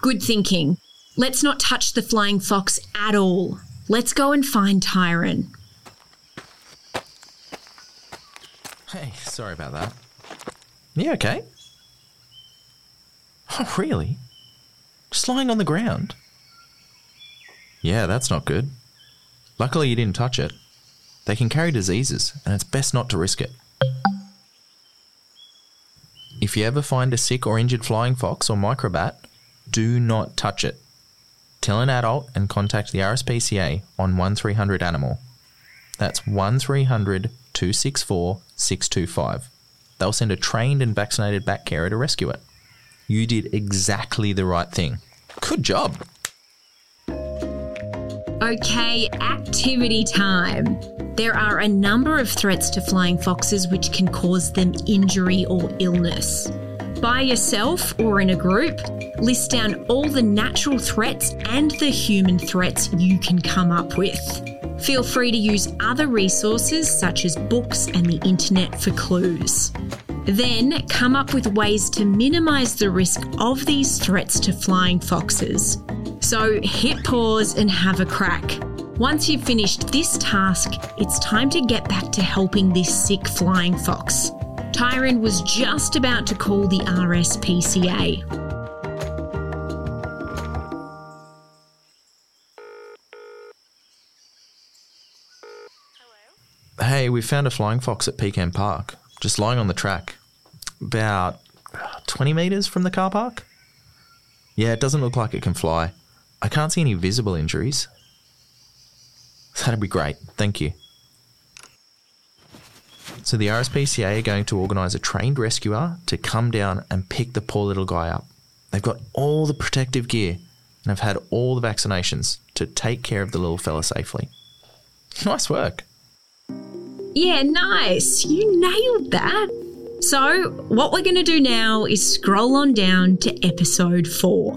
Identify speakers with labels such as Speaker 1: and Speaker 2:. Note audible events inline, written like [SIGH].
Speaker 1: Good thinking. Let's not touch the flying fox at all. Let's go and find Tyron.
Speaker 2: Hey, sorry about that. You okay? Oh, really? Just lying on the ground? Yeah, that's not good. Luckily, you didn't touch it. They can carry diseases, and it's best not to risk it. If you ever find a sick or injured flying fox or microbat, do not touch it. Tell an adult and contact the RSPCA on 1300 Animal. That's 1300 264 625. They'll send a trained and vaccinated bat carer to rescue it. You did exactly the right thing. Good job.
Speaker 1: Okay, activity time. There are a number of threats to flying foxes which can cause them injury or illness. By yourself or in a group, list down all the natural threats and the human threats you can come up with. Feel free to use other resources such as books and the internet for clues. Then come up with ways to minimise the risk of these threats to flying foxes. So hit pause and have a crack. Once you've finished this task, it's time to get back to helping this sick flying fox. Tyron was just about to call the RSPCA.
Speaker 2: Hey, we found a flying fox at Pecan Park, just lying on the track. About 20 metres from the car park? Yeah, it doesn't look like it can fly. I can't see any visible injuries. [LAUGHS] That'd be great. Thank you. So the RSPCA are going to organise a trained rescuer to come down and pick the poor little guy up. They've got all the protective gear and have had all the vaccinations to take care of the little fella safely. [LAUGHS] Nice work.
Speaker 1: Yeah, nice. You nailed that. So, what we're going to do now is scroll on down to episode four.